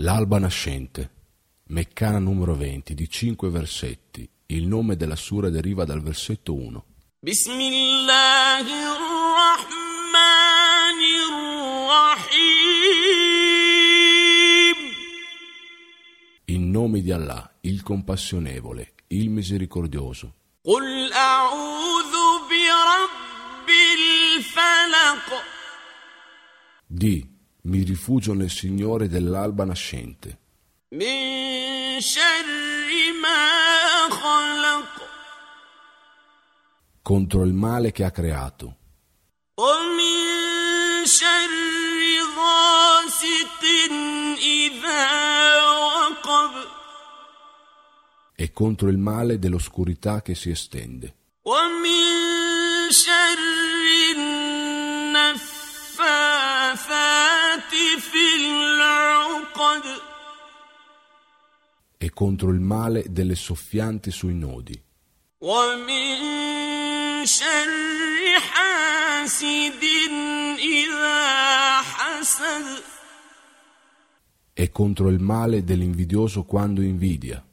L'alba nascente, Meccana numero 20, di 5 versetti. Il nome della sura deriva dal versetto 1. بسم الله الرحمن الرحيم In nome di Allah, il compassionevole, il misericordioso. قل أعوذ برب الفلق Di, mi rifugio nel Signore dell'alba nascente, من شر ما خلق contro il male che ha creato, ومن شر غاسق إذا وقب e contro il male dell'oscurità che si estende, ومن شر e contro il male delle soffianti sui nodi. E contro il male dell'invidioso quando invidia.